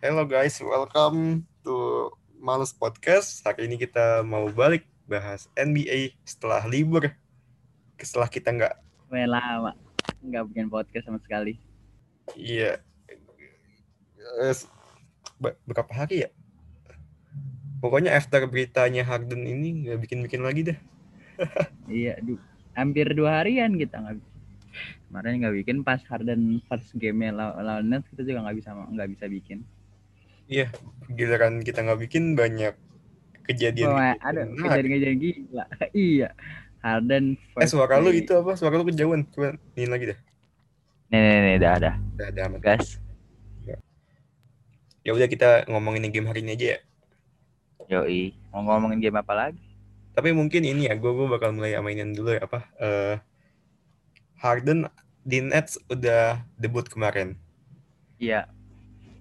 Hello guys, welcome to Males Podcast. Hari ini kita mau balik bahas NBA setelah libur. Setelah kita nggak, lama nggak bikin podcast sama sekali. iya, be- berapa hari ya? Pokoknya after beritanya Harden ini nggak bikin-bikin lagi deh. Iya, du- hampir dua harian kita nggak kemarin nggak bikin pas Harden first game law- lawan Nets kita juga nggak bisa nggak bisa bikin. Giliran kita nggak bikin banyak kejadian. Wah, gitu. ada Nah, kejadian-kejadian gila. iya. Harden eh suara lu itu apa? Suara lu kejauhan. Coba ini lagi deh. Nih, nih, nih, dah, dah. Udah ada aman. Gas. Ya udah kita ngomongin game hari ini aja ya. Yoi. Mau ngomongin game apa lagi? Tapi mungkin ini ya, gue bakal mulai mainin dulu ya apa. eh Harden di Nets udah debut kemarin. Iya.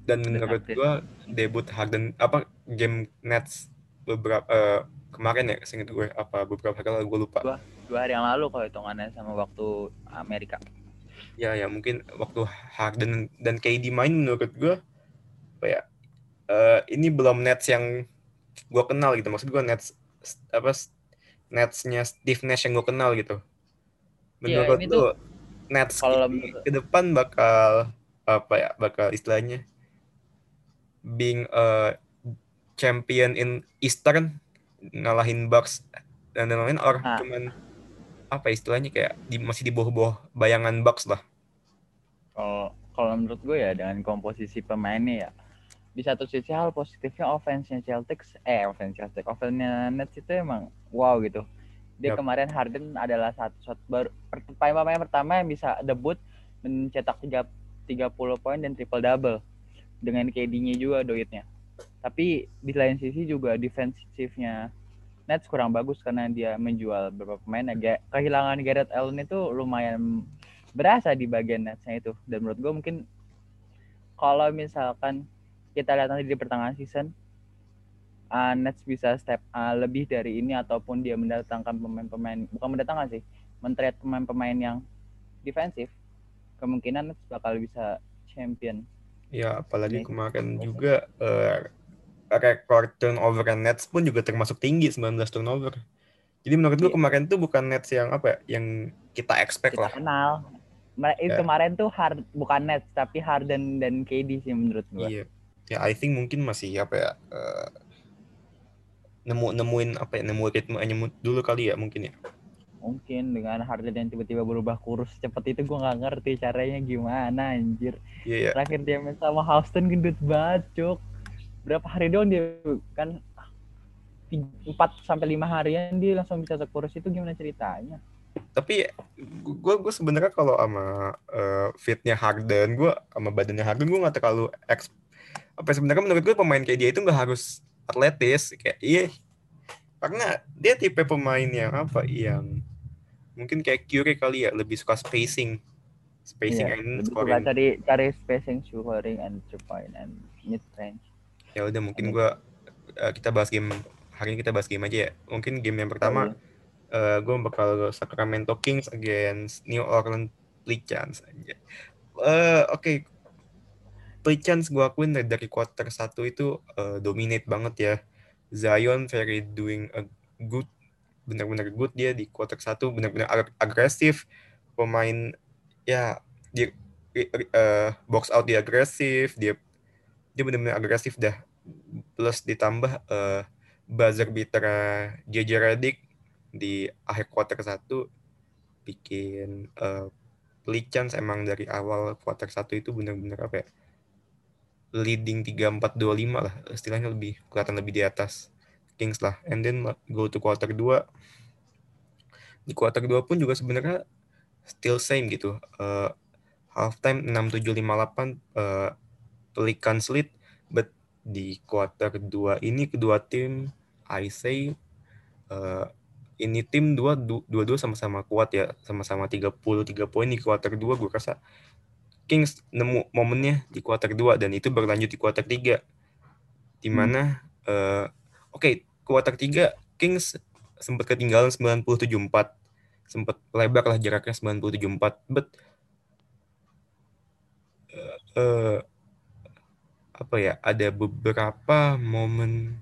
Dan menurut gue debut Harden apa game Nets beberapa eh, kemarin ya, seinget gue apa beberapa hari lalu gue lupa. Dua hari yang lalu kalau hitungannya sama waktu Amerika. Ya ya mungkin waktu Harden dan KD main menurut gue apa ya eh, ini belum Nets yang gue kenal gitu. Maksud gue Nets apa Netsnya Steve Nash yang gue kenal gitu. Iya, Menurut lu tuh Nets kalau ke depan bakal apa ya bakal istilahnya being a champion in Eastern ngalahin Bucks dan lain-lain or Ah. cuman apa ya, istilahnya kayak di, masih di bawah-bawah bayangan Bucks lah. kalau kalau menurut gue ya dengan komposisi pemainnya ya di satu sisi hal positifnya offense-nya Celtics eh offense Celtics offense-nya Nets itu emang wow gitu dia Yap. kemarin Harden adalah satu satu baru pemain pertama yang bisa debut mencetak tiga 30 poin dan triple double dengan KD-nya juga doitnya tapi di lain sisi juga defensifnya Nets kurang bagus karena dia menjual beberapa pemain. Ga- kehilangan Garrett Allen itu lumayan berasa di bagian Netsnya itu. Dan menurut gue mungkin kalau misalkan kita lihat nanti di pertengahan season uh, Nets bisa step uh, lebih dari ini ataupun dia mendatangkan pemain-pemain bukan mendatangkan sih mentreat pemain-pemain yang defensif kemungkinan Nets bakal bisa champion Ya apalagi kemarin juga eh, rekor turnover Nets pun juga termasuk tinggi 19 turnover. Jadi menurut gue Iya. kemarin tuh bukan Nets yang apa ya, yang kita expect kita lah. kenal Ya. kemarin tuh hard bukan Nets tapi Harden dan KD sih menurut gue Iya. Ya I think mungkin masih apa ya eh, nemu nemuin apa ya nemu ritme nemu dulu kali ya mungkin ya. Mungkin dengan Harden yang tiba-tiba berubah kurus cepet itu gue nggak ngerti caranya gimana anjir. Iya ya. terakhir dia main sama Houston gendut banget cuk. Berapa hari doang dia kan empat sampai lima harian dia langsung bisa sekurus itu gimana ceritanya? Tapi gue gue sebenarnya kalau sama eh, fitnya Harden, gue sama badannya Harden gue nggak terlalu eks apa ya, sebenarnya menurut gue pemain kayak dia itu nggak harus atletis kayak iya karena dia tipe pemain yang apa yang mungkin kayak Curry kali ya lebih suka spacing spacing Iya, and suka scoring cari cari spacing scoring and three point and mid range ya udah mungkin gue kita bahas game hari ini kita bahas game aja ya mungkin game yang pertama Oh, gue bakal Sacramento Kings against New Orleans Pelicans aja. Eh oke. Pelicans gue akuin dari, quarter satu itu eh, dominate banget ya. Zion very doing a good benar-benar good. Dia di quarter satu benar-benar ag- agresif. Pemain ya dia eh, box out dia agresif. Dia dia benar-benar agresif dah. Plus ditambah eh, buzzer beater JJ Redick di akhir quarter satu bikin eh, Pelicans emang dari awal quarter satu itu benar-benar apa ya leading 3-4-2-5 lah istilahnya lebih kelihatan lebih di atas. Kings lah. And then go to quarter 2 di quarter 2 pun juga sebenarnya still same gitu. Eh, halftime 6-7-5-8 eh, Pelicans lead. But di quarter 2 ini kedua tim I say eh, ini tim dua du- dua-dua sama-sama kuat ya. Sama-sama 33 poin di quarter 2 gue rasa Kings nemu momennya di quarter 2 dan itu berlanjut di quarter 3 di mana eh, oke quarter 3 Kings sempat ketinggalan 97-4 sempat lebar lah jaraknya 97-4 but eh, eh, apa ya ada beberapa momen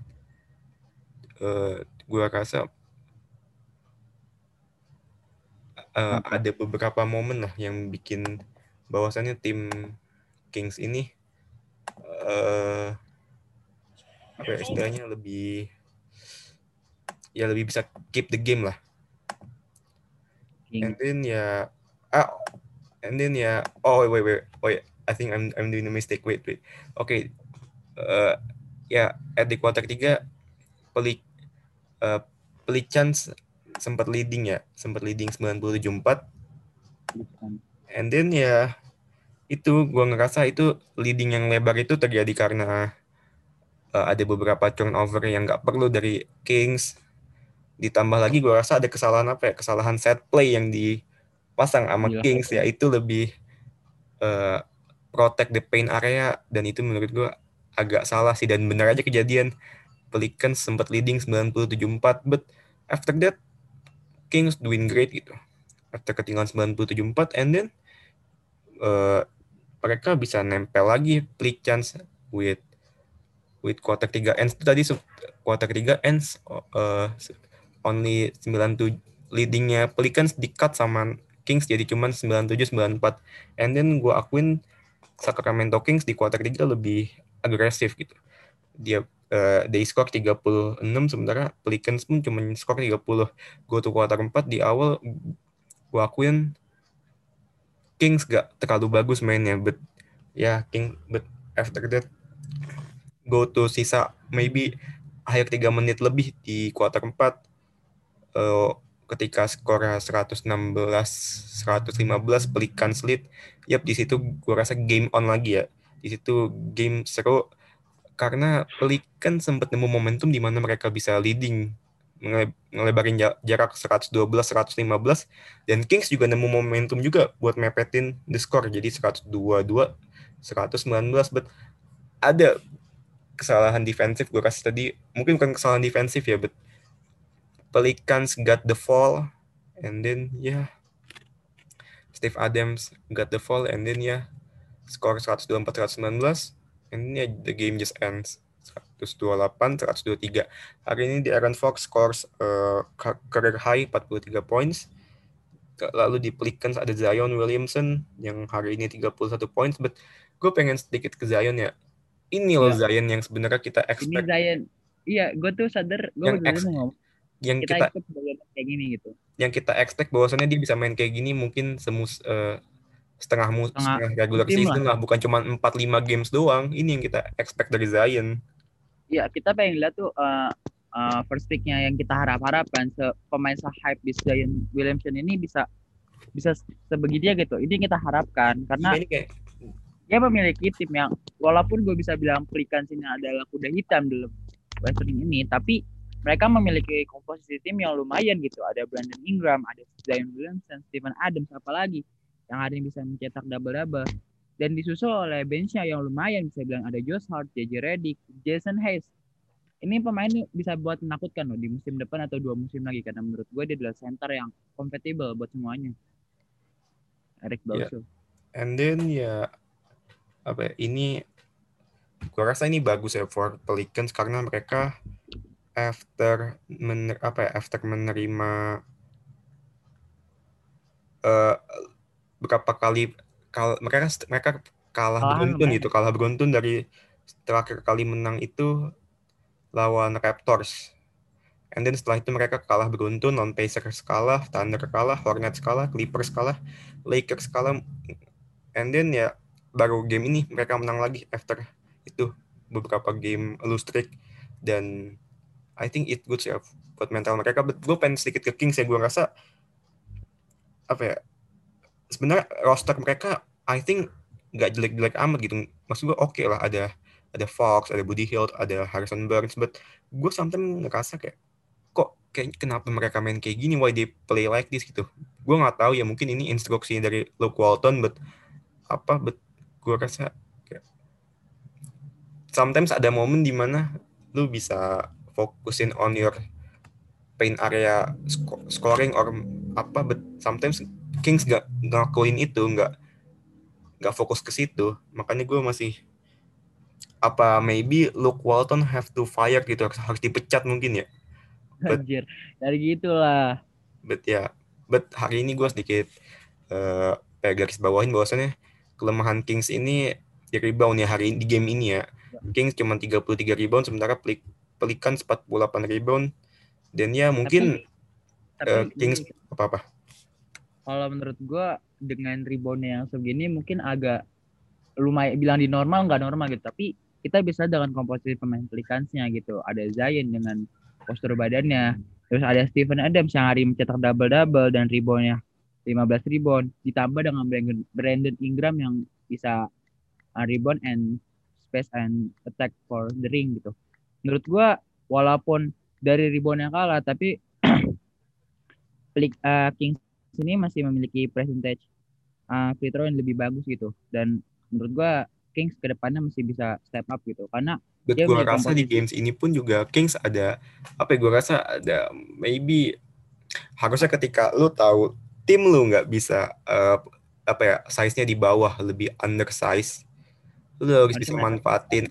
uh, gue rasa uh, ada beberapa momen lah yang bikin bahwasannya tim Kings ini uh, apa ya, istilahnya lebih ya lebih bisa keep the game lah. And then ya ah and then ya oh wait wait wait I think I'm I'm doing a mistake wait wait oke okay. uh, ya at the quarter 3 pelik uh, pelik chance sempat leading ya sempat leading 97-4 and then ya itu gue ngerasa itu leading yang lebar itu terjadi karena uh, ada beberapa turnover yang nggak perlu dari Kings. Ditambah lagi gue rasa ada kesalahan apa ya kesalahan set play yang dipasang sama Gila. Kings ya itu lebih uh, protect the paint area dan itu menurut gue agak salah sih. Dan benar aja kejadian Pelicans sempat leading 97-4 but after that Kings doing great gitu after ketinggalan 97-4 and then uh, mereka bisa nempel lagi play chance with with quarter 3 ends. Tadi quarter 3 ends uh, only 97 leadingnya Pelicans di cut sama Kings jadi cuman 97 94 and then gue akuin Sacramento Kings di quarter 3 lebih agresif gitu. Dia uh, they score 36 sementara Pelicans pun cuma skor 30 go to quarter 4 di awal gue akuin Kings gak terlalu bagus mainnya but ya yeah, King but after that go to sisa maybe akhir 3 menit lebih di quarter 4 uh, eh, ketika skor 116 115 pelikan lead yap di situ gue rasa game on lagi ya. Di situ game seru karena Pelikan sempat nemu momentum di mana mereka bisa leading ngelebarin jarak 112 115 dan Kings juga nemu momentum juga buat mepetin the score. Jadi 122 119 but ada kesalahan defensif gue kasih tadi mungkin bukan kesalahan defensif ya but Pelicans got the fall and then yeah, Steve Adams got the fall and then yeah, skor 124 119 and then yeah, the game just ends 128, 123. Hari ini di Aaron Fox scores uh, career high 43 points. Lalu di Pelicans ada Zion Williamson yang hari ini 31 points. But gue pengen sedikit ke Zion ya. Ini loh ya. Zion yang sebenarnya kita expect. Ini Zion. Iya, gue tuh sadar gue yang ex. Yang kita, kita kayak gini gitu. Yang kita expect bahwasannya dia bisa main kayak gini mungkin semus uh, setengah, setengah, setengah regular season lah. lah, bukan cuma 4 5 games doang. Ini yang kita expect dari Zion ya kita pengen lihat tuh uh, uh, first picknya yang kita harap-harapkan se pemain se hype di Zion Williamson ini bisa bisa sebegini gitu. Ini kita harapkan karena kayak... dia memiliki tim yang walaupun gue bisa bilang Pelicans ini adalah kuda hitam dalam Western ini tapi mereka memiliki komposisi tim yang lumayan gitu. Ada Brandon Ingram ada Zion Williamson Steven Adams apalagi yang ada yang bisa mencetak double double dan disusul oleh benchnya yang lumayan bisa bilang ada Josh Hart, JJ Redick, Jason Hayes. Ini pemain bisa buat menakutkan loh di musim depan atau dua musim lagi karena menurut gue dia adalah center yang kompatibel buat semuanya. Eric Bledsoe. Yeah. And then ya apa ya, ini gue rasa ini bagus ya for Pelicans karena mereka after mener, apa ya after menerima uh, berapa kali kal mereka mereka kalah oh, beruntun itu kalah beruntun dari terakhir kali menang itu lawan Raptors. And then setelah itu mereka kalah beruntun, non Pacers kalah, Thunder kalah, Hornets kalah, Clippers kalah, Lakers kalah. And then ya baru game ini mereka menang lagi after itu beberapa game lose streak dan I think it good ya buat mental mereka. But gue pengen sedikit ke Kings ya, gue rasa apa ya sebenarnya roster mereka I think nggak jelek-jelek amat gitu. Maksud gue oke okay lah ada ada Fox, ada Buddy Hield, ada Harrison Barnes, but gue sometimes ngerasa kayak kok kayak kenapa mereka main kayak gini, why they play like this gitu. Gue nggak tahu ya mungkin ini instruksi dari Luke Walton, but apa, but gue rasa kayak sometimes ada momen di mana lu bisa fokusin on your paint area scoring or apa, but sometimes Kings gak ngelakuin itu, nggak nggak fokus ke situ. Makanya gue masih apa maybe Luke Walton have to fire gitu harus, harus dipecat mungkin ya But- Anjir. Dari gitulah. but ya but hari ini gue sedikit eh kayak garis bawahin bahwasannya kelemahan Kings ini di rebound ya hari ini di game ini ya Kings cuma 33 rebound sementara Pelik Pelicans 48 rebound dan ya mungkin Tapi eh, gini, Kings apa-apa kalau menurut gua dengan reboundnya yang segini mungkin agak lumayan bilang di normal nggak normal gitu. Tapi kita bisa dengan komposisi pemain Pelicansnya gitu. Ada Zion dengan postur badannya. Terus ada Steven Adams yang hari mencetak double double dan reboundnya 15 rebound. Ditambah dengan Brandon, Ingram yang bisa uh, rebound and space and attack for the ring gitu. Menurut gua walaupun dari rebound yang kalah tapi Pelik, uh, Kings ini masih memiliki percentage uh, free throw yang lebih bagus gitu. Dan menurut gua Kings ke depannya masih bisa step up gitu. Karena But Dia gue rasa di komposisi. games ini pun juga Kings ada apa ya gue rasa ada maybe harusnya ketika lu tahu tim lu nggak bisa eh, apa ya size-nya di bawah lebih undersize lu harus bisa manfaatin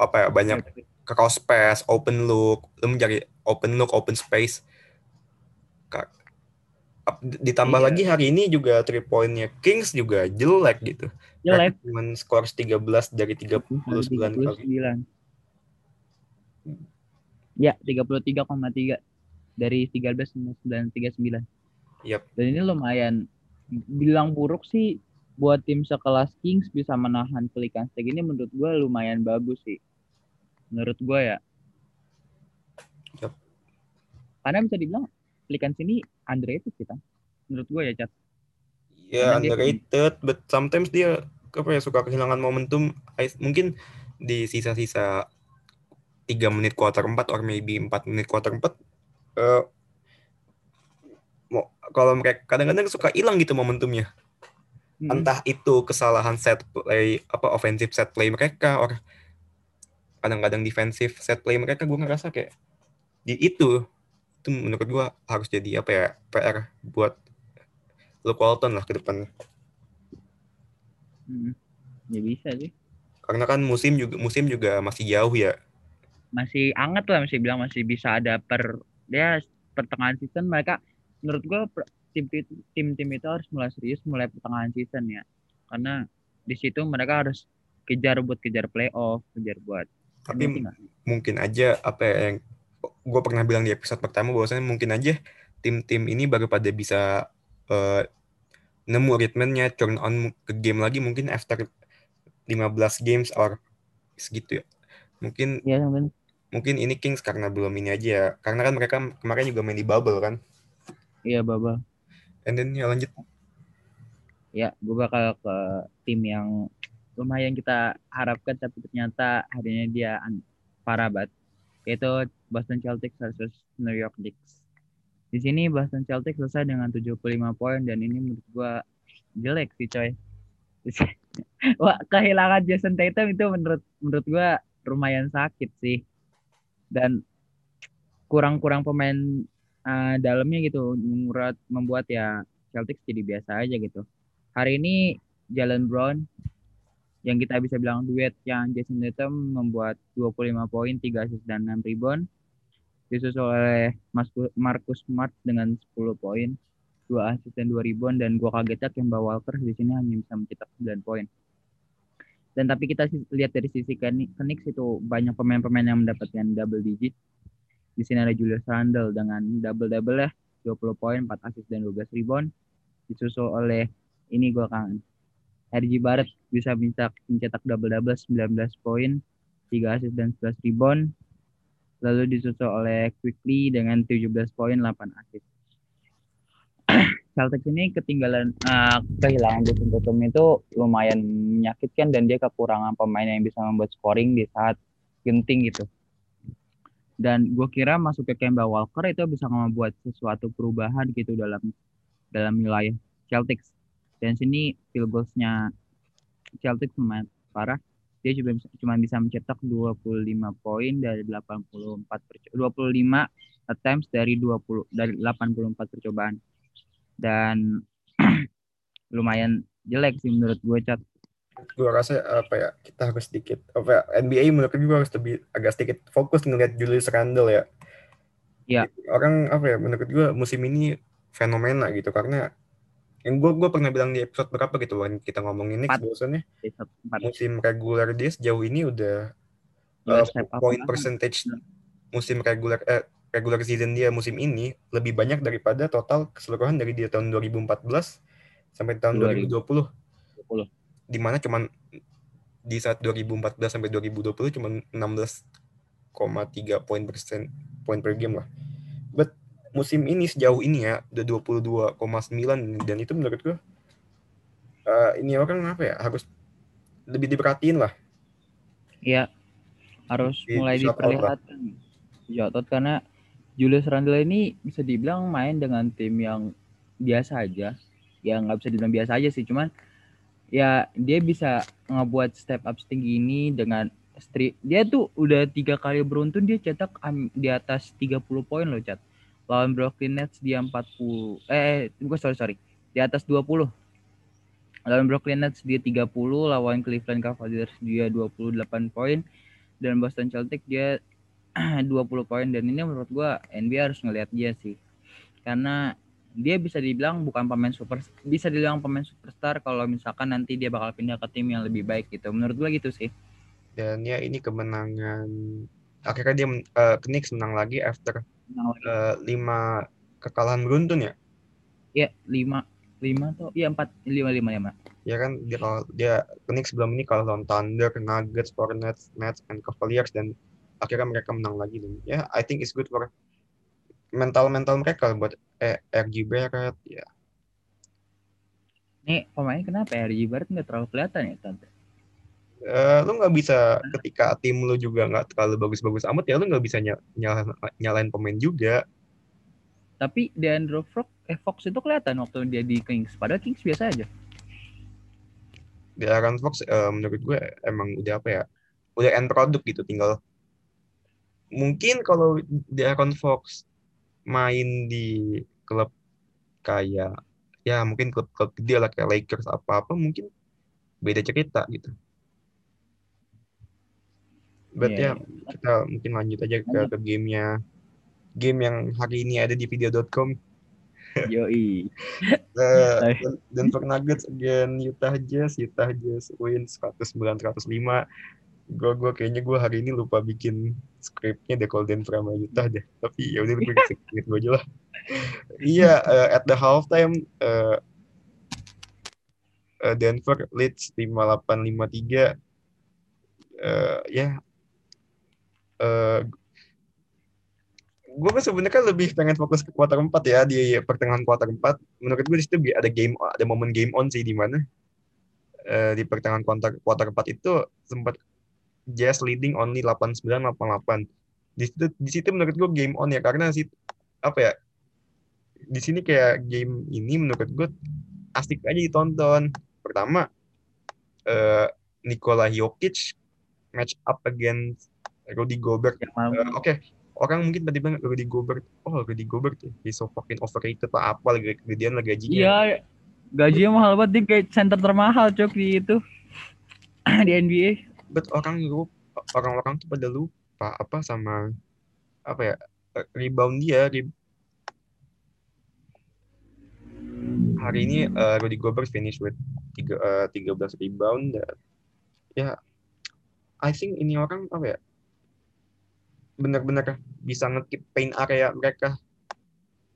apa ya banyak cross pass open look lu mencari open look open space ditambah Iya. lagi hari ini juga three point-nya Kings juga jelek gitu. Jelek. Cuman skor 13 dari 39 kali. 39 ya 33,3 dari 13,939 Yap. dan ini lumayan. Bilang buruk sih buat tim sekelas Kings bisa menahan Pelicans kayak gini menurut gue lumayan bagus sih. Menurut gue ya. Yap. karena bisa dibilang Pelicans ini underrated kita menurut gue ya Chat Ya dia- underrated, but sometimes dia apa ya suka kehilangan momentum. Mungkin di sisa-sisa 3 menit quarter 4 or maybe 4 menit quarter 4 eh mau kalau mereka kadang-kadang suka hilang gitu momentumnya. Mm-mm. Entah itu kesalahan set play apa offensive set play mereka or kadang-kadang defensive set play mereka gue ngerasa kayak di itu itu menurut gue harus jadi apa ya PR buat Luke Walton lah ke depannya. Mm-mm. ya bisa sih. Karena kan musim juga musim juga masih jauh ya. Masih anget lah masih bilang masih bisa ada per dia pertengahan season. Mereka menurut gua tim tim tim itu harus mulai serius mulai pertengahan season ya. Karena di situ mereka harus kejar buat kejar playoff kejar buat tapi mungkin aja apa ya, yang gue pernah bilang di episode pertama bahwasanya mungkin aja tim-tim ini baru pada bisa eh, nemu ritmenya turn on ke game lagi mungkin after 15 games or segitu ya. Mungkin ya mungkin mungkin ini Kings karena belum ini aja ya. Karena kan mereka kemarin juga main di bubble kan? Iya baba and then ya lanjut. Ya gue bakal ke tim yang lumayan kita harapkan tapi ternyata harinya dia parah banget yaitu Boston Celtics versus New York Knicks. Di sini Boston Celtics selesai dengan 75 poin dan ini menurut gua jelek sih coy. Wah, kehilangan Jason Tatum itu menurut menurut gua lumayan sakit sih. Dan kurang-kurang pemain uh, dalamnya gitu membuat membuat ya Celtics jadi biasa aja gitu. Hari ini Jalen Brown yang kita bisa bilang duet yang Jason Tatum membuat 25 poin, 3 assist dan 6 rebound. Disusul oleh Mas- Marcus Smart dengan 10 poin, 2 assist dan 2 rebound dan gua kagetnya Kemba Walker di sini hanya bisa mencetak 9 poin. Dan tapi kita lihat dari sisi Kni- Knicks itu banyak pemain-pemain yang mendapatkan double digit. Di sini ada Julius Randle dengan double-double ya, 20 poin, 4 assist dan 12 rebound. Disusul oleh ini gua kangen RG Barrett bisa mencetak, mencetak double-double 19 poin, 3 assist dan 11 rebound. Lalu disusul oleh Quickly dengan 17 poin, 8 assist. Celtics ini ketinggalan eh, kehilangan Jason Tatum itu lumayan menyakitkan dan dia kekurangan pemain yang bisa membuat scoring di saat genting gitu. Dan gue kira masuk ke Kemba Walker itu bisa membuat sesuatu perubahan gitu dalam dalam wilayah Celtics dan sini field goals-nya Celtics lumayan parah dia cuma bisa, cuma bisa mencetak 25 poin dari 84 perco- 25 attempts dari 20 dari 84 percobaan dan lumayan jelek sih menurut gue cat gue rasa apa ya kita harus sedikit apa ya, NBA menurut gue harus lebih agak sedikit fokus ngeliat Julius Randle ya. Iya. Orang apa ya menurut gue musim ini fenomena gitu karena yang gue gue pernah bilang di episode berapa gitu kan kita ngomongin Knicks Empat. bahwasannya musim reguler dia sejauh ini udah uh, point percentage musim reguler eh, regular season dia musim ini lebih banyak daripada total keseluruhan dari dia tahun 2014 sampai tahun 2020. 2020 di mana cuman di saat 2014 sampai 2020 cuman 16,3 poin persen poin per game lah. Musim ini sejauh ini ya udah 22,9 dan itu menurut gue eh, ini orang apa ya harus lebih diperhatiin lah. Iya. Harus Di- mulai diperlihatkan. Shout out karena Julius Randle ini bisa dibilang main dengan tim yang biasa aja. Ya nggak bisa dibilang biasa aja sih, cuman ya dia bisa ngebuat step up setinggi ini dengan streak. Dia tuh udah tiga kali beruntun dia cetak di atas 30 poin loh, Chat. Lawan Brooklyn Nets dia 40 eh gue sorry sorry. Di atas 20. Lawan Brooklyn Nets dia 30, lawan Cleveland Cavaliers dia 28 poin dan Boston Celtics dia 20 poin dan ini menurut gua NBA harus ngelihat dia sih. Karena dia bisa dibilang bukan pemain super bisa dibilang pemain superstar kalau misalkan nanti dia bakal pindah ke tim yang lebih baik gitu. Menurut gua gitu sih. Dan ya ini kemenangan akhirnya dia eh, Knicks menang lagi after Eh, lima kekalahan beruntun ya. Ya, 5 5 tuh ya 4 5 5 5. Ya kan dia kalau dia Knicks sebelum ini kalah lawan Thunder, Nuggets, Hornets, Nets, and Cavaliers dan akhirnya mereka menang lagi dan ya I think it's good for mental mental mereka buat eh, RG Barrett ya Nih pemainnya kenapa RJ Barrett nggak terlalu kelihatan ya tante? Eh, lu nggak bisa ketika tim lu juga nggak terlalu bagus-bagus amat ya lu nggak bisa ny nyalain, nyalain pemain juga Tapi Deandre Fox eh Fox itu kelihatan waktu dia di Kings. Padahal Kings biasa aja. di Aaron Fox eh, menurut gue emang udah apa ya udah end product gitu tinggal mungkin kalau di Aaron Fox main di klub kayak ya mungkin klub-klub gede lah kayak Lakers apa-apa mungkin beda cerita gitu but Iya, ya kita mungkin lanjut aja ke, ke gamenya. Game yang hari ini ada di video.com Yoi. Eh, Hai. Den- Denver Nuggets again Utah Jazz Utah Jazz win 109 105 gue gue kayaknya gue hari ini lupa bikin skripnya deh kalau Denver sama Utah deh. Tapi ya udah gue inget gue aja lah. Iya eh, at the halftime eh, eh, Denver leads 5853 eh ya eh gue sebenarnya lebih pengen fokus ke kuarter 4 ya di pertengahan kuarter 4 menurut gue di situ ada game ada momen game on sih di mana eh, di pertengahan kuarter kuarter 4 itu sempat Jazz leading only 89-88 di situ di situ menurut gue game on ya karena sih apa ya di sini kayak game ini menurut gue asik aja ditonton. Pertama eh, Nikola Jokic match up against Rudy Gobert malam Eh, Oke, orang mungkin tadi bilang Rudy Gobert. Oh, Rudy Gobert ya, he's so fucking overrated lah apa lagi gedean lah gajinya. Iya, gajinya mahal banget dia kayak center termahal cok di itu di NBA. But orang lupa, orang-orang tuh pada lupa apa sama apa ya rebound dia. Re- Hari ini eh, Rudy Gobert finish with tiga, eh, 13 rebound dan ya I think ini orang apa ya benar-benar bisa ngekip paint area mereka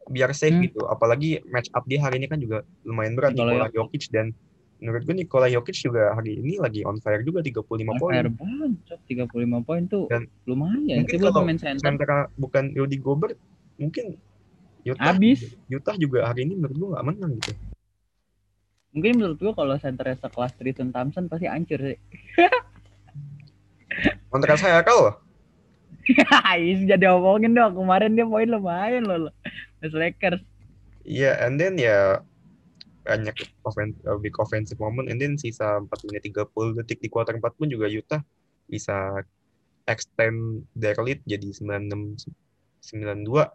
biar safe Hmm. gitu. Apalagi match up dia hari ini kan juga lumayan berat Nikola Nikola Jokic dan menurut gue Nikola Jokic juga hari ini lagi on fire juga 35 On poin. fire banget cok 35 poin tuh Dan lumayan mungkin kalau pemain center. Sementara bukan Rudy Gobert mungkin Utah Abis. Utah juga hari ini menurut gue nggak menang gitu. Mungkin menurut gua kalau centernya sekelas Tristan Thompson pasti hancur sih. Kontrak saya kalau Isi jadi omongin dong kemarin dia poin lumayan loh. loh. Mas Lakers. Iya, and then ya banyak offen uh, big offensive moment and then sisa 4 menit 30 detik di kuarter 4 pun juga Utah bisa extend their lead jadi 96 92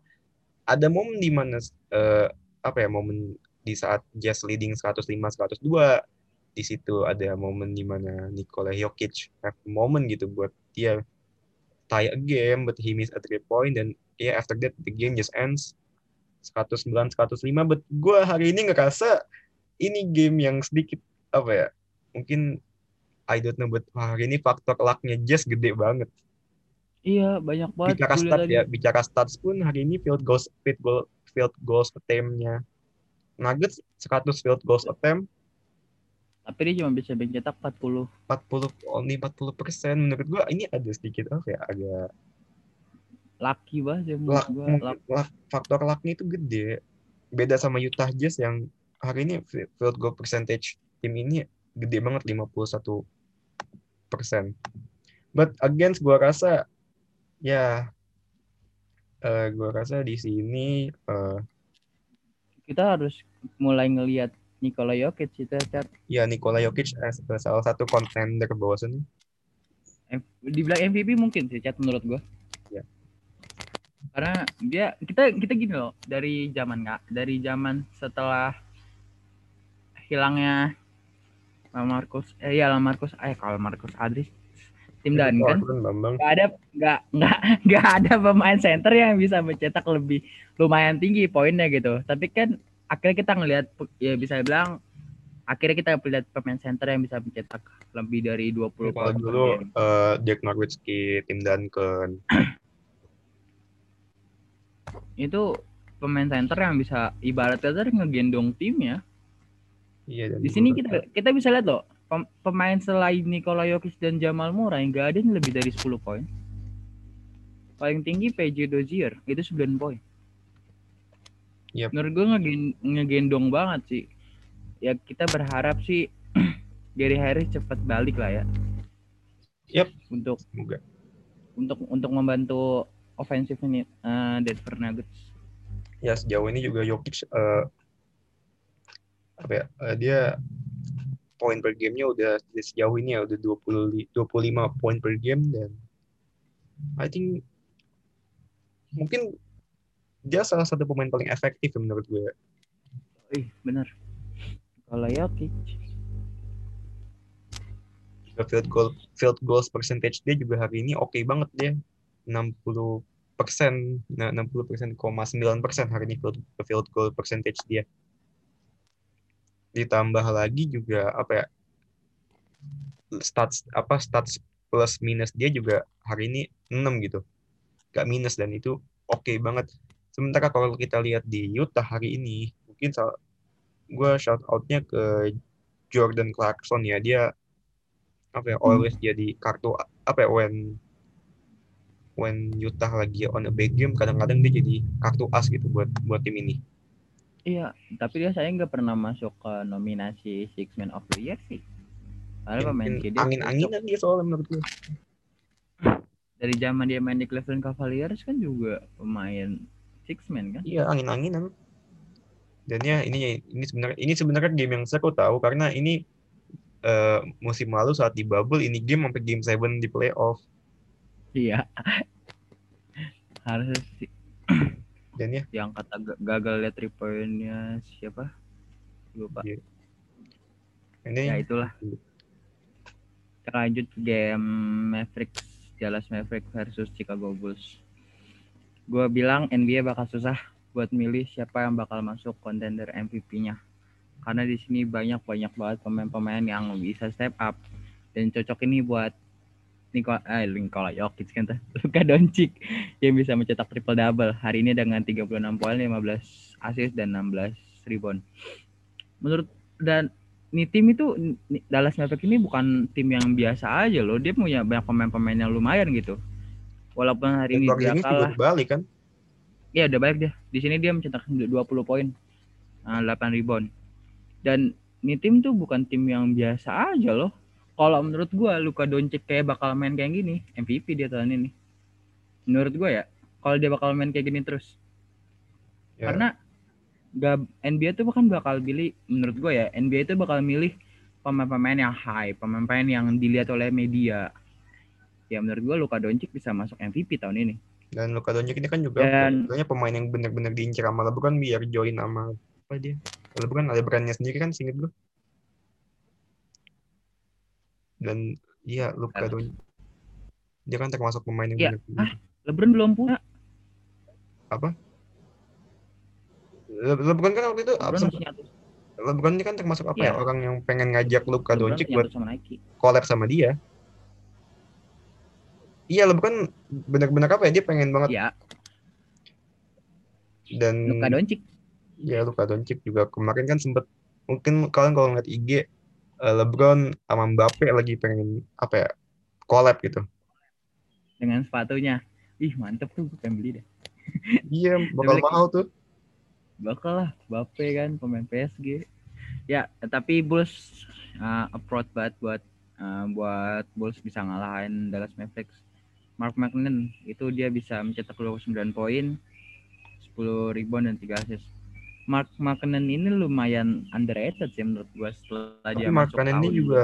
ada momen di mana eh, apa ya momen di saat Jazz leading 105 102 di situ ada momen di mana Nikola Jokic have moment gitu buat dia tie a game but he miss a three point dan ya yeah, after that the game just ends. 109 105 but gue hari ini ngerasa ini game yang sedikit apa ya mungkin I don't know but hari ini faktor lucknya just gede banget. Iya, banyak banget. bicara stats ya bicara stats pun hari ini field goals field goal field goals attempt-nya. Nuggets 100 field goals attempt Tapi dia cuma bisa mencetak 40. 40 only 40 persen menurut gua ini ada sedikit apa ya agak Lucky banget ya menurut gua. faktor lucknya itu gede beda sama Utah Jazz yang hari ini fi- field goal percentage tim ini gede banget 51 persen but against gua rasa ya eh, gua rasa di sini eh, Kita harus mulai ngelihat Nikola Jokic itu ya Nikola Jokic as salah satu contender bahwasannya M- Dibilang MVP mungkin sih Chat menurut gua. Iya. Karena dia kita kita gini loh dari zaman nggak dari zaman setelah hilangnya Marcus eh ya Marcus eh kalau Marcus Adris tim dan kan nggak ada nggak nggak nggak ada pemain center yang bisa mencetak lebih lumayan tinggi poinnya gitu tapi kan akhirnya kita ngelihat ya bisa bilang akhirnya kita melihat pemain center yang bisa mencetak lebih dari 20 kalau poin dulu eh, Dirk Nowitzki tim Duncan. Itu pemain center yang bisa ibarat kata ngegendong tim ya. Iya di sini kita kita bisa lihat loh pem- pemain selain Nikola Jokic dan Jamal Murray nggak ada yang lebih dari 10 poin. Paling tinggi PJ Dozier itu 9 poin Yep. menurut gue ngegen- ngegendong banget sih ya kita berharap sih Gary Harris cepat balik lah ya Yep. untuk semoga untuk untuk membantu ofensif ini eh, Denver Nuggets ya sejauh ini juga Jokic eh, apa ya eh, dia poin per gamenya udah sejauh ini ya udah 20 25 poin per game dan I think mungkin dia salah satu pemain paling efektif ya menurut gue. Ih, bener. Kalau Jokic field goal field goals percentage dia juga hari ini oke banget dia. 60 persen nah 60 persen koma 9 persen hari ini field, field goal percentage dia. Ditambah lagi juga apa ya stats apa stats plus minus dia juga hari ini 6 gitu. Gak minus dan itu oke banget sementara kalau kita lihat di Utah hari ini mungkin gue shout outnya ke Jordan Clarkson ya. Dia apa ya always jadi kartu apa ya when when Utah lagi on a big game kadang-kadang dia jadi kartu as gitu buat buat tim ini. Iya tapi dia saya nggak pernah masuk ke nominasi Six Man of the Year sih. Padahal pemain dia angin-anginan dia soalnya menurut gue dari zaman dia main di Cleveland Cavaliers kan juga pemain six man kan? Iya angin-anginan. Dan ya ini ini sebenarnya ini sebenarnya game yang seru tahu karena ini eh, musim lalu saat di bubble ini game sampai game 7 di playoff. Iya. Harus sih. Dan ya yang kata ga- gagal lihat three pointnya siapa? Lupa. Ini. Ya itulah. Kita lanjut game Mavericks Dallas Mavericks versus Chicago Bulls gue bilang NBA bakal susah buat milih siapa yang bakal masuk kontender MVP-nya karena di sini banyak banyak banget pemain-pemain yang bisa step up dan cocok ini buat Nikola, eh, Nikola Jokic kan. Luka Doncic yang bisa mencetak triple double hari ini dengan 36 poin, 15 assist dan 16 rebound. Menurut dan ini tim itu Dallas Mavericks ini bukan tim yang biasa aja loh. Dia punya banyak pemain-pemain yang lumayan gitu. Walaupun hari ini dia kalah, balik kan Iya udah baik dia. Di sini dia mencetak 20 poin, Nah, 8 rebound. Dan ini tim tuh bukan tim yang biasa aja loh. Kalau menurut gua Luka Doncic kayak bakal main kayak gini, MVP dia tahun ini. Menurut gua ya, kalau dia bakal main kayak gini terus. Ya. Karena gak, NBA tuh bahkan bakal pilih menurut gua ya, NBA itu bakal milih pemain-pemain yang high, pemain-pemain yang dilihat oleh media. Ya menurut gua Luka Doncic bisa masuk MVP tahun ini. dan Luka Doncic ini kan juga Dan- pemain yang benar-benar diincar sama LeBron biar join sama apa dia LeBron ada brandnya sendiri kan singkat gue dan iya Luka. Doncic dia kan termasuk pemain yang Iya. banyak Ah. LeBron belum punya. Le- LeBron kan waktu itu LeBron. LeBron ini kan termasuk apa ya Iya. orang yang pengen ngajak Luka Doncic buat collab sama dia iya LeBron benar-benar apa ya dia pengen banget Iya, dan Luka Doncic. ya Luka Doncic juga kemarin kan sempet mungkin kalian kalau ngeliat IG eh, LeBron sama Mbappe lagi pengen apa ya collab gitu dengan sepatunya. Ih mantep tuh, pengen beli deh. iya bakal mahal tuh Bakal lah, Bape kan pemain PSG. Ya, tapi Bulls uh, approach banget buat uh, buat Bulls bisa ngalahin Dallas Mavericks. Mark McNenn itu dia bisa mencetak 29 poin, 10 rebound dan 3 assist. Mark McNenn ini lumayan underrated sih menurut gua setelah tapi dia masuk makanan ini juga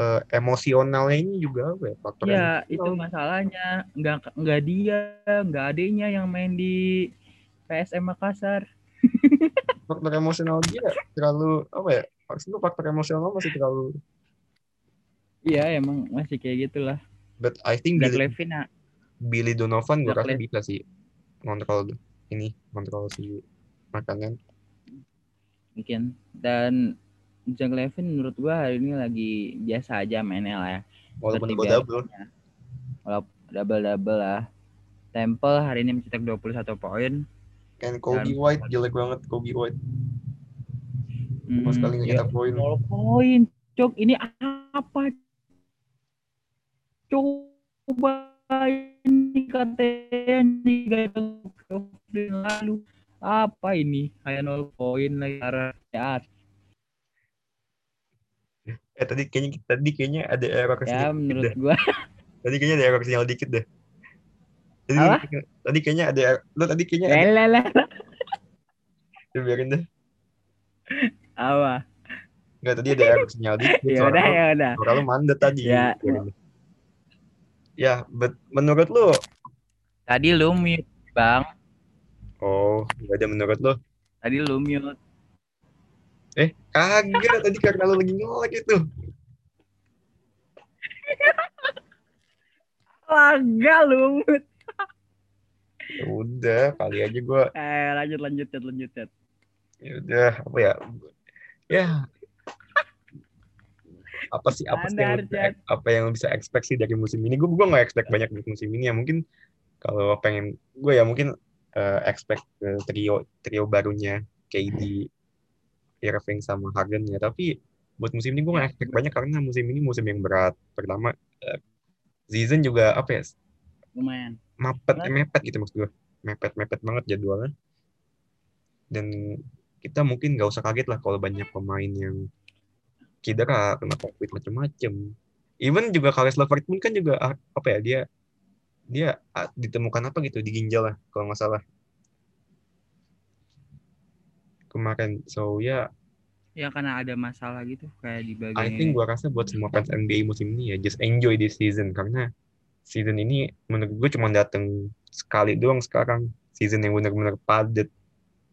eh, emosionalnya ini juga apa ya faktor Ya, itu masalahnya. Nggak nggak dia, nggak adanya yang main di PSM Makassar. faktor emosional dia terlalu apa ya maksudnya faktor emosional masih terlalu Iya, emang masih kayak gitulah. But I think Zach Billy, Levine Billy Donovan gue rasa bisa sih kontrol ini kontrol si makanan mungkin. Dan Zach Levine menurut gua hari ini lagi biasa aja mainnya lah ya. walaupun double double. Walaupun double-double lah. Temple hari ini mencetak 21 poin. and Kobe Dan- White jelek banget Kobe White Hmm, cuma sekali ya, ngecetak poin nol poin. Cok, ini apa? Coba ini katanya gaya lalu apa ini? Kayak nol poin lagi arah ya, eh tadi kayaknya tadi kayaknya ada error ya menurut deh. gua. Tadi kayaknya ada error sinyal dikit deh. Tadi, Apa? tadi kayaknya ada lo tadi kayaknya ada Ya, biarin deh. Apa? Nggak tadi ada error sinyal dikit. Ya suara udah ya udah. suara lo mandet tadi. Ya. Deh. Ya but menurut lo tadi lu mute bang oh nggak ada menurut lo tadi lu mute Eh, kagak tadi karena lo lagi ngelak itu. Laga lu mute Ya udah, kali aja gua eh lanjut lanjut lanjut Ted. ya udah apa ya? Ya. Apa sih apa sih yang apa yang bisa expect sih dari musim ini? Gue gua nggak expect banyak dari musim ini ya. Mungkin kalau pengen gue ya mungkin eh, expect ke trio trio barunya KD, Irving sama Harden ya. Tapi buat musim ini gue nggak expect banyak karena musim ini musim yang berat. Pertama eh, season juga apa ya? lumayan mepet Berat. mepet gitu maksud gue mepet mepet banget jadwalnya dan kita mungkin nggak usah kaget lah kalau banyak pemain yang cedera kena covid macem-macem. Even juga Karis Levert pun kan juga ah, apa ya dia dia ah, ditemukan apa gitu di ginjal lah kalau nggak salah. Kemarin so ya. Ya karena ada masalah gitu kayak di bagian I think gua rasa buat semua fans NBA musim ini ya just enjoy this season. Karena season ini menurut gue cuma dateng sekali doang sekarang. Season yang benar-benar padat.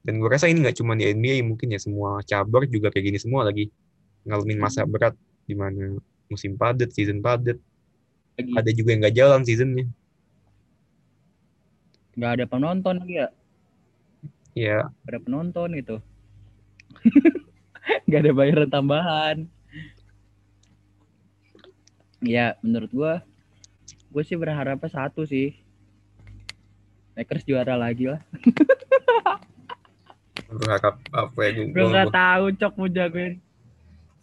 Dan gue rasa ini nggak cuma di NBA mungkin ya semua cabur juga kayak gini semua lagi ngalamin masa berat di mana musim padat season padat. Ada juga yang nggak jalan seasonnya. Nggak ada penonton lagi ya? Ya Nggak ada penonton gitu. Nggak ada bayaran tambahan. Ya menurut gua gue sih berharapnya satu sih. Lakers juara lagi lah. Berharap apa ya gue, gue nggak tahu cok mau jagoin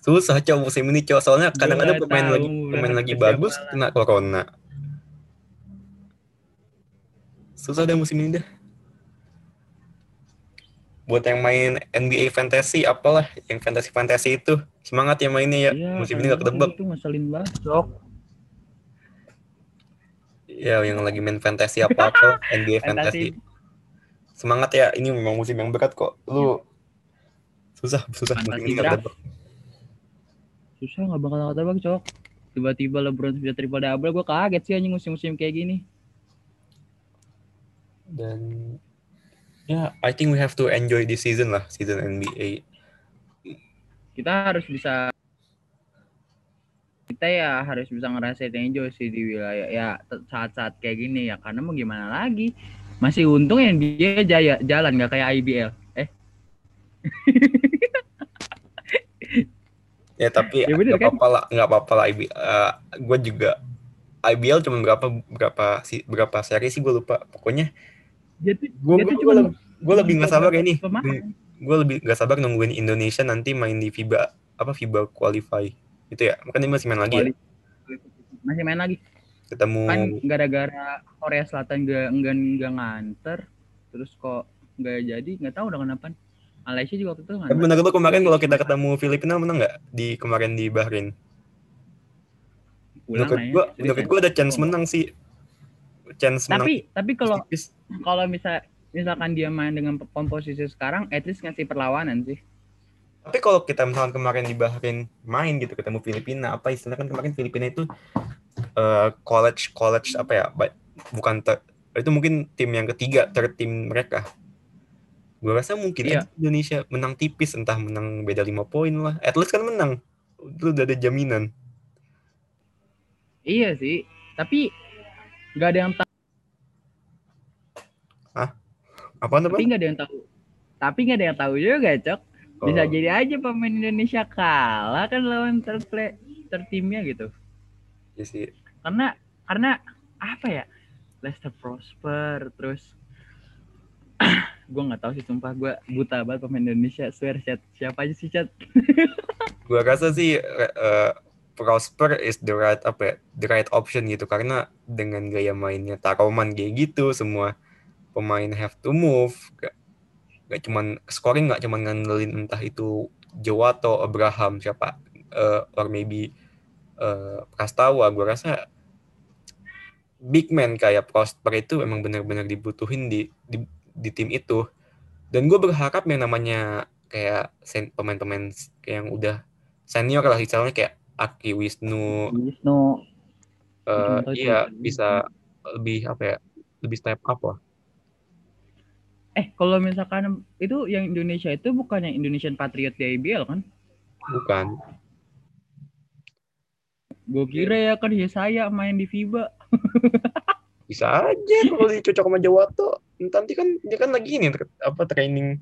susah cow musim ini cow soalnya kadang-kadang pemain tahu lagi pemain lagi bagus siapa kena corona. Susah deh musim ini deh buat yang main NBA fantasy apalah yang fantasy fantasy itu. Semangat ya mainnya ya. Iya, musim ini gak ketebak. itu ngeselin banget cok. Ya yang lagi main fantasy apa apa NBA fantasy. fantasi semangat ya ini memang musim yang berat kok. Lu susah susah musim ini gak ketebak susah nggak bakal ketebak cok. Tiba-tiba LeBron bisa triple double gue kaget sih anjing musim-musim kayak gini. Dan ya I think we have to enjoy this season lah season NBA kita harus bisa kita ya harus bisa ngerasain enjoy sih di wilayah ya saat-saat kayak gini ya. Karena mau gimana lagi? Masih untung yang dia jaya jalan nggak kayak IBL eh Ya tapi Ya bener nggak kan? apa-apa lah, nggak apa-apa lah. IB, gue juga IBL cuma berapa berapa sih berapa seri sih gue lupa. Pokoknya tuh gue gue lebih, gue lebih nggak sabar ya nih. Gue lebih nggak sabar nungguin Indonesia nanti main di FIBA apa FIBA qualify itu ya. Makanya masih main lagi ya. Masih main lagi Ketemu kan gara-gara Korea Selatan gak enggak enggak nganter terus kok nggak jadi nggak tahu udah kenapa Malaysia juga waktu itu Tapi nganter menurut lu kemarin kalau kita ketemu Filipina menang nggak di kemarin di Bahrain? pulang Menurut ya, gue, serius menurut ya. gue ada chance menang sih. Chance menang tapi tapi kalau kalau misal misalkan dia main dengan komposisi sekarang at least ngasih perlawanan sih Tapi kalau kita misalkan kemarin di Bahrain main gitu ketemu Filipina, apa istilahnya kan kemarin Filipina itu eh, college college apa ya? Bukan ter- itu mungkin tim yang ketiga third tim mereka. Gue rasa mungkin aja Indonesia menang tipis, entah menang beda 5 poin lah. At least kan menang. Itu udah ada jaminan. iya sih tapi nggak ada yang tahu Apa apa? tapi nggak ada yang tahu tapi nggak ada yang tahu juga cok bisa Oh, jadi aja pemain Indonesia kalah kan lawan third play third timnya gitu iya sih. karena karena apa ya Leicester Prosper terus gue nggak tahu sih sumpah. Gue buta banget pemain Indonesia. Swear chat. Siapa aja sih chat? Gue rasa sih eh, Prosper is the right apa ya, the right option gitu. Karena dengan gaya mainnya Taroman kayak gitu semua pemain have to move. Gak, gak cuman scoring gak cuman ngandelin entah itu Jowato, Abraham siapa eh, or maybe eh, Prastawa. Gue rasa big man kayak Prosper itu emang benar-benar dibutuhin di, di di tim itu. Dan gue berharap yang namanya kayak pemain-pemain yang udah senior lah misalnya kayak Aki Wisnu. Wisnu. Tahu iya bisa lebih apa ya lebih step up lah. Eh kalau misalkan itu yang Indonesia itu bukan yang Indonesian Patriot di IBL kan? Bukan. Gue kira ya kan ya saya main di FIBA bisa aja kalau dicocok sama Jawato. Nanti kan dia kan lagi ini apa training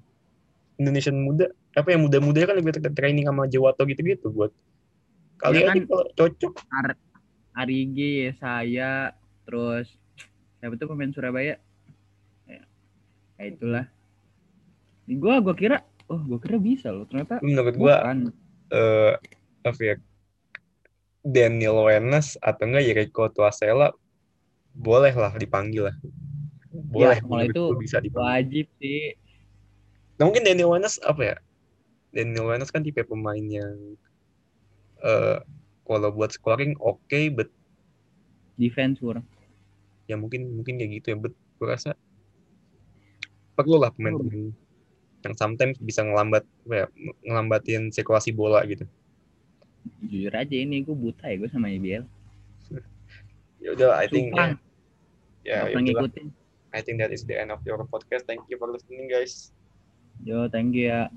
Indonesian muda. Apa yang muda-muda kan lebih training sama Jawato gitu-gitu buat kali Iya kan. kalau cocok. Ar Arigi saya terus siapa tuh pemain Surabaya? Ya, ya itulah. Gue gue kira oh gue kira bisa loh. Ternyata menurut gua bukan. eh apa ya Daniel Wenas atau enggak Yeriko Tuasela boleh lah dipanggil lah. Boleh Ya, kalau itu bisa dipanggil. wajib sih. Nah, mungkin Daniel Wenas apa ya? Daniel Wenas kan tipe pemain yang eh kalau buat scoring oke but defense kurang ya mungkin mungkin kayak gitu ya but gua rasa perlu lah pemain-pemain yang sometimes bisa ngelambat apa ya, ngelambatin sirkulasi bola gitu. Jujur aja ini gue buta ya gue sama IBL ya udah I think ya, ya ngikutin. I think that is the end of your podcast. Thank you for listening guys. Yo thank you ya